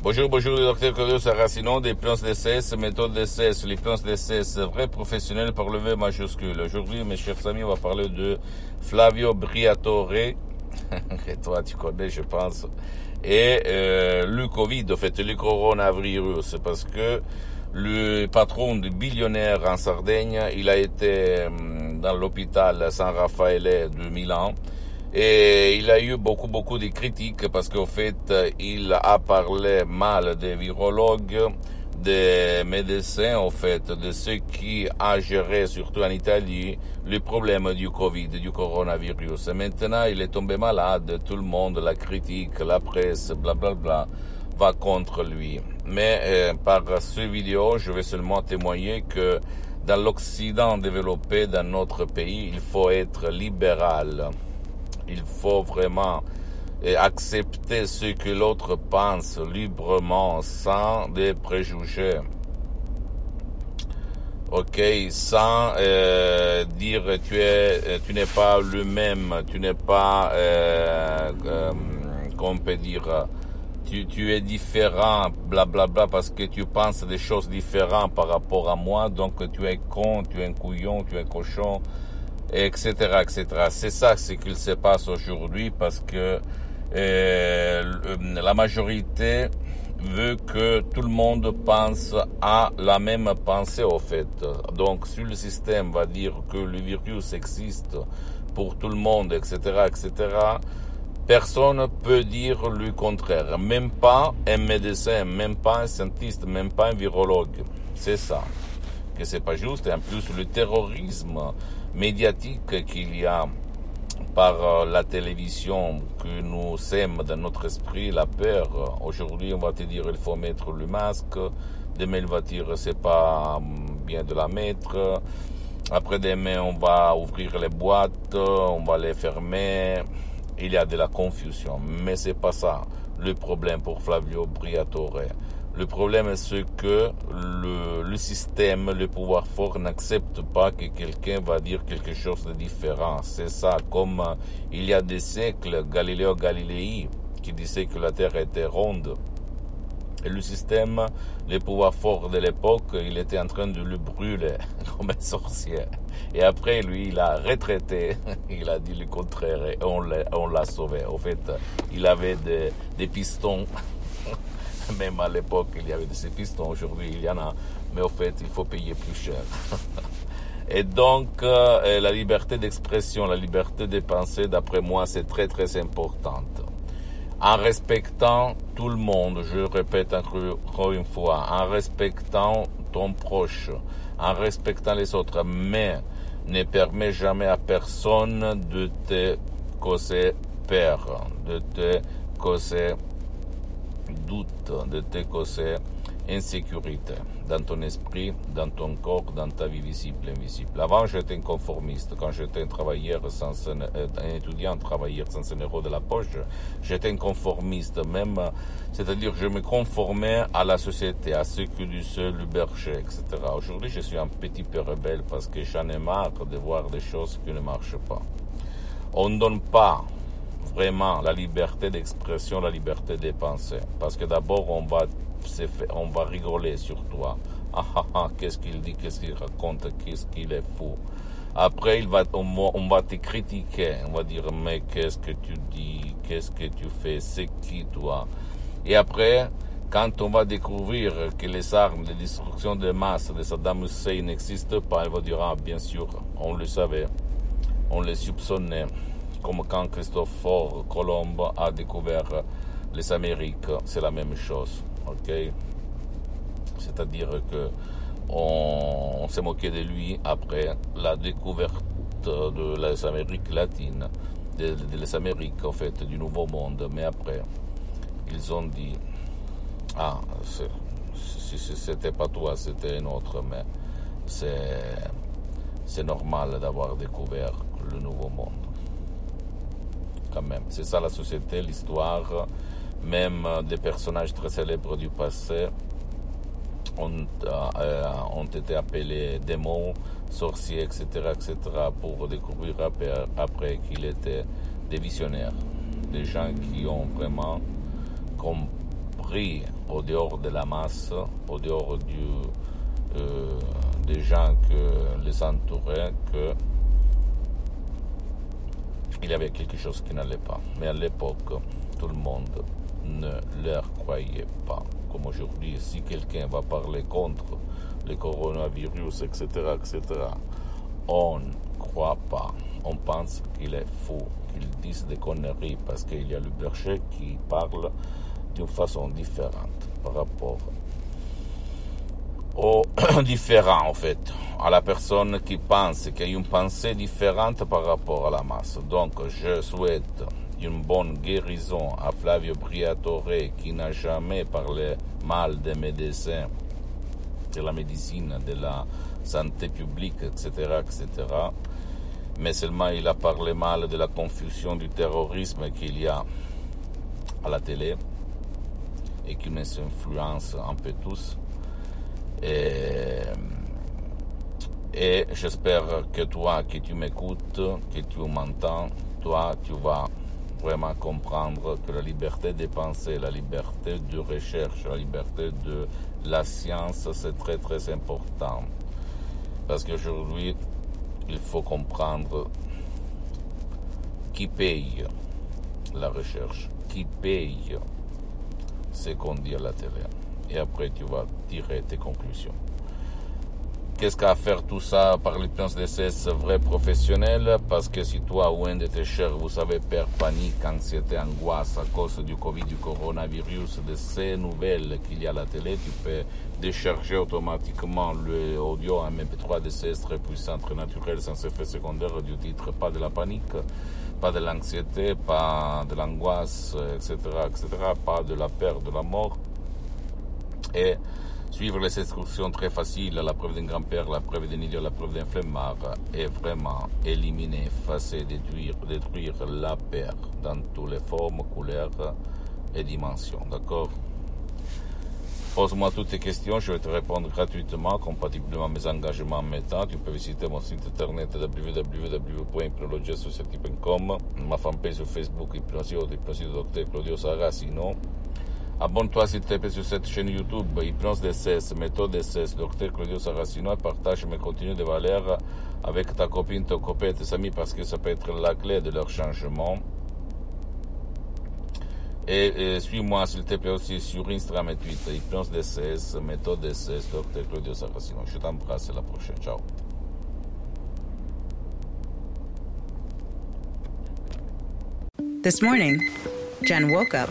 Bonjour, bonjour, docteur Claudio Saracino des plans DCS, méthode DCS, les plans DCS vrais professionnels par le V majuscule. Aujourd'hui, mes chers amis, on va parler de Flavio Briatore, que toi tu connais, je pense, et euh, le Covid, en fait, le coronavirus, parce que le patron du billionnaire en Sardaigne, il a été hum, dans l'hôpital San Raffaele de Milan, et il a eu beaucoup, beaucoup de critiques parce qu'en fait, il a parlé mal des virologues, des médecins, en fait, de ceux qui a géré, surtout en Italie, le problème du Covid, du coronavirus. Et maintenant, il est tombé malade, tout le monde, la critique, la presse, blablabla, bla, bla, va contre lui. Mais euh, par ce vidéo, je vais seulement témoigner que dans l'Occident développé, dans notre pays, il faut être libéral il faut vraiment accepter ce que l'autre pense librement, sans des préjugés. Ok, sans euh, dire tu es, tu n'es pas le même, tu n'es pas, euh, euh, peut dire, tu, tu es différent, blablabla, bla, bla, parce que tu penses des choses différentes par rapport à moi, donc tu es con, tu es un couillon, tu es un cochon, etc., etc. C'est ça ce qu'il se passe aujourd'hui parce que euh, la majorité veut que tout le monde pense à la même pensée au fait. Donc si le système va dire que le virus existe pour tout le monde, etc., etc., personne peut dire le contraire. Même pas un médecin, même pas un scientiste, même pas un virologue. C'est ça. Que c'est pas juste. Et en plus, le terrorisme, médiatique qu'il y a par euh, la télévision que nous sommes dans notre esprit, la peur. Aujourd'hui, on va te dire il faut mettre le masque. Demain, il va dire c'est pas hum, bien de la mettre. Après demain, on va ouvrir les boîtes, on va les fermer. Il y a de la confusion. Mais c'est pas ça le problème pour Flavio Briatore. Le problème, c'est que le, système, le pouvoir fort n'accepte pas que quelqu'un va dire quelque chose de différent. C'est ça, comme euh, il y a des siècles, Galiléo Galilei, qui disait que la Terre était ronde. Et le système, le pouvoir fort de l'époque, il était en train de le brûler comme un sorcier. Et après, lui, il a retraité, il a dit le contraire et on l'a sauvé. En fait, il avait des pistons même à l'époque, il y avait des pistons, aujourd'hui il y en a, mais au fait, il faut payer plus cher. Et donc, euh, la liberté d'expression, la liberté de penser, d'après moi, c'est très très importante. En respectant tout le monde, je répète encore une fois, en respectant ton proche, en respectant les autres, mais ne permet jamais à personne de te causer peur, de te causer doute, de te causer insécurité dans ton esprit, dans ton corps, dans ta vie visible et invisible. Avant, j'étais un conformiste. Quand j'étais un travailleur sans un, un, étudiant, travailleur sans un euro de la poche, j'étais un conformiste. Même, c'est-à-dire, je me conformais à la société, à ce que du seul, le berger, etc. Aujourd'hui, je suis un petit peu rebelle parce que j'en ai marre de voir des choses qui ne marchent pas. On ne donne pas vraiment la liberté d'expression, la liberté de penser. Parce que d'abord, on va, on va rigoler sur toi. Ah ah ah, qu'est-ce qu'il dit, qu'est-ce qu'il raconte, qu'est-ce qu'il est fou. Après, il va, on, on, va te critiquer. On va dire, mais qu'est-ce que tu dis, qu'est-ce que tu fais, c'est qui toi? Et après, quand on va découvrir que les armes de destruction de masse de Saddam Hussein n'existent pas, il va dire, ah, bien sûr, on le savait, on les soupçonnait comme quand Christophe Colomb a découvert les Amériques, c'est la même chose. C'est-à-dire que on, s'est moqué de lui après la découverte de les Amériques latines. des Amériques, en fait, du Nouveau Monde. Mais après, ils ont dit, ah, c'était pas toi, c'était un autre, mais c'est normal d'avoir découvert le Nouveau Monde. C'est ça la société, l'histoire, même des personnages très célèbres du passé ont, euh, ont été appelés démons, sorciers, etc., etc., pour découvrir après, après qu'il était des visionnaires, des gens qui ont vraiment compris au dehors de la masse, au dehors euh, des gens que les entouraient, que il y avait quelque chose qui n'allait pas. Mais à l'époque, tout le monde ne leur croyait pas. Comme aujourd'hui, si quelqu'un va parler contre le coronavirus, etc., etc., on ne croit pas. On pense qu'il est fou, qu'il dise des conneries parce qu'il y a le berger qui parle d'une façon différente par rapport au différent en fait, à la personne qui pense, qui a une pensée différente par rapport à la masse. Donc je souhaite une bonne guérison à Flavio Briatore qui n'a jamais parlé mal des médecins, de la médecine, de la santé publique, etc., etc. Mais seulement il a parlé mal de la confusion du terrorisme qu'il y a à la télé et qui nous influence un peu tous. Et, et j'espère que toi, que tu m'écoutes, que tu m'entends, toi, tu vas vraiment comprendre que la liberté de penser, la liberté de recherche, la liberté de la science, c'est très très important. Parce qu'aujourd'hui, il faut comprendre qui paye la recherche, qui paye ce qu'on dit à la télé. Et après, tu vas tirer tes conclusions. Qu'est-ce qu'à faire tout ça par l'hypnose DCS vrai professionnel? Parce que si toi ou un de tes chers, vous avez peur, panique, anxiété, angoisse à cause du Covid, du coronavirus, de ces nouvelles qu'il y a à la télé, tu peux décharger automatiquement le audio en MP3 DCS très puissant, très naturel, sans effet secondaire du titre Pas de la panique, pas de l'anxiété, pas de l'angoisse, etc., etc., pas de la peur de la mort. Et Suivre les instructions très faciles, la preuve d'un grand-père, la preuve d'un idiot, la preuve d'un flemmard, et vraiment éliminer, effacer, détruire, détruire la peur dans toutes les formes, couleurs et dimensions. D'accord? Pose-moi toutes tes questions, je vais te répondre gratuitement, compatiblement à mes engagements en temps. Tu peux visiter mon site internet www.hypnologiassociative.com, ma fanpage sur Facebook, Hypnosio, Hypnosio Dr. Claudio Saracino. Abonne-toi s'il te plaît sur cette chaîne YouTube, Hypnose DSS, Méthode DSS, Dr Claudio Saracino, et partage mes contenus de valeur avec ta copine, ton copain, tes amis, parce que ça peut être la clé de leur changement. Et, suis-moi s'il te plaît aussi sur Instagram et Twitter, Hypnose DSS, Méthode DSS, Dr Claudio Saracino. Je t'embrasse, à la prochaine. Ciao. This morning, Jen woke up.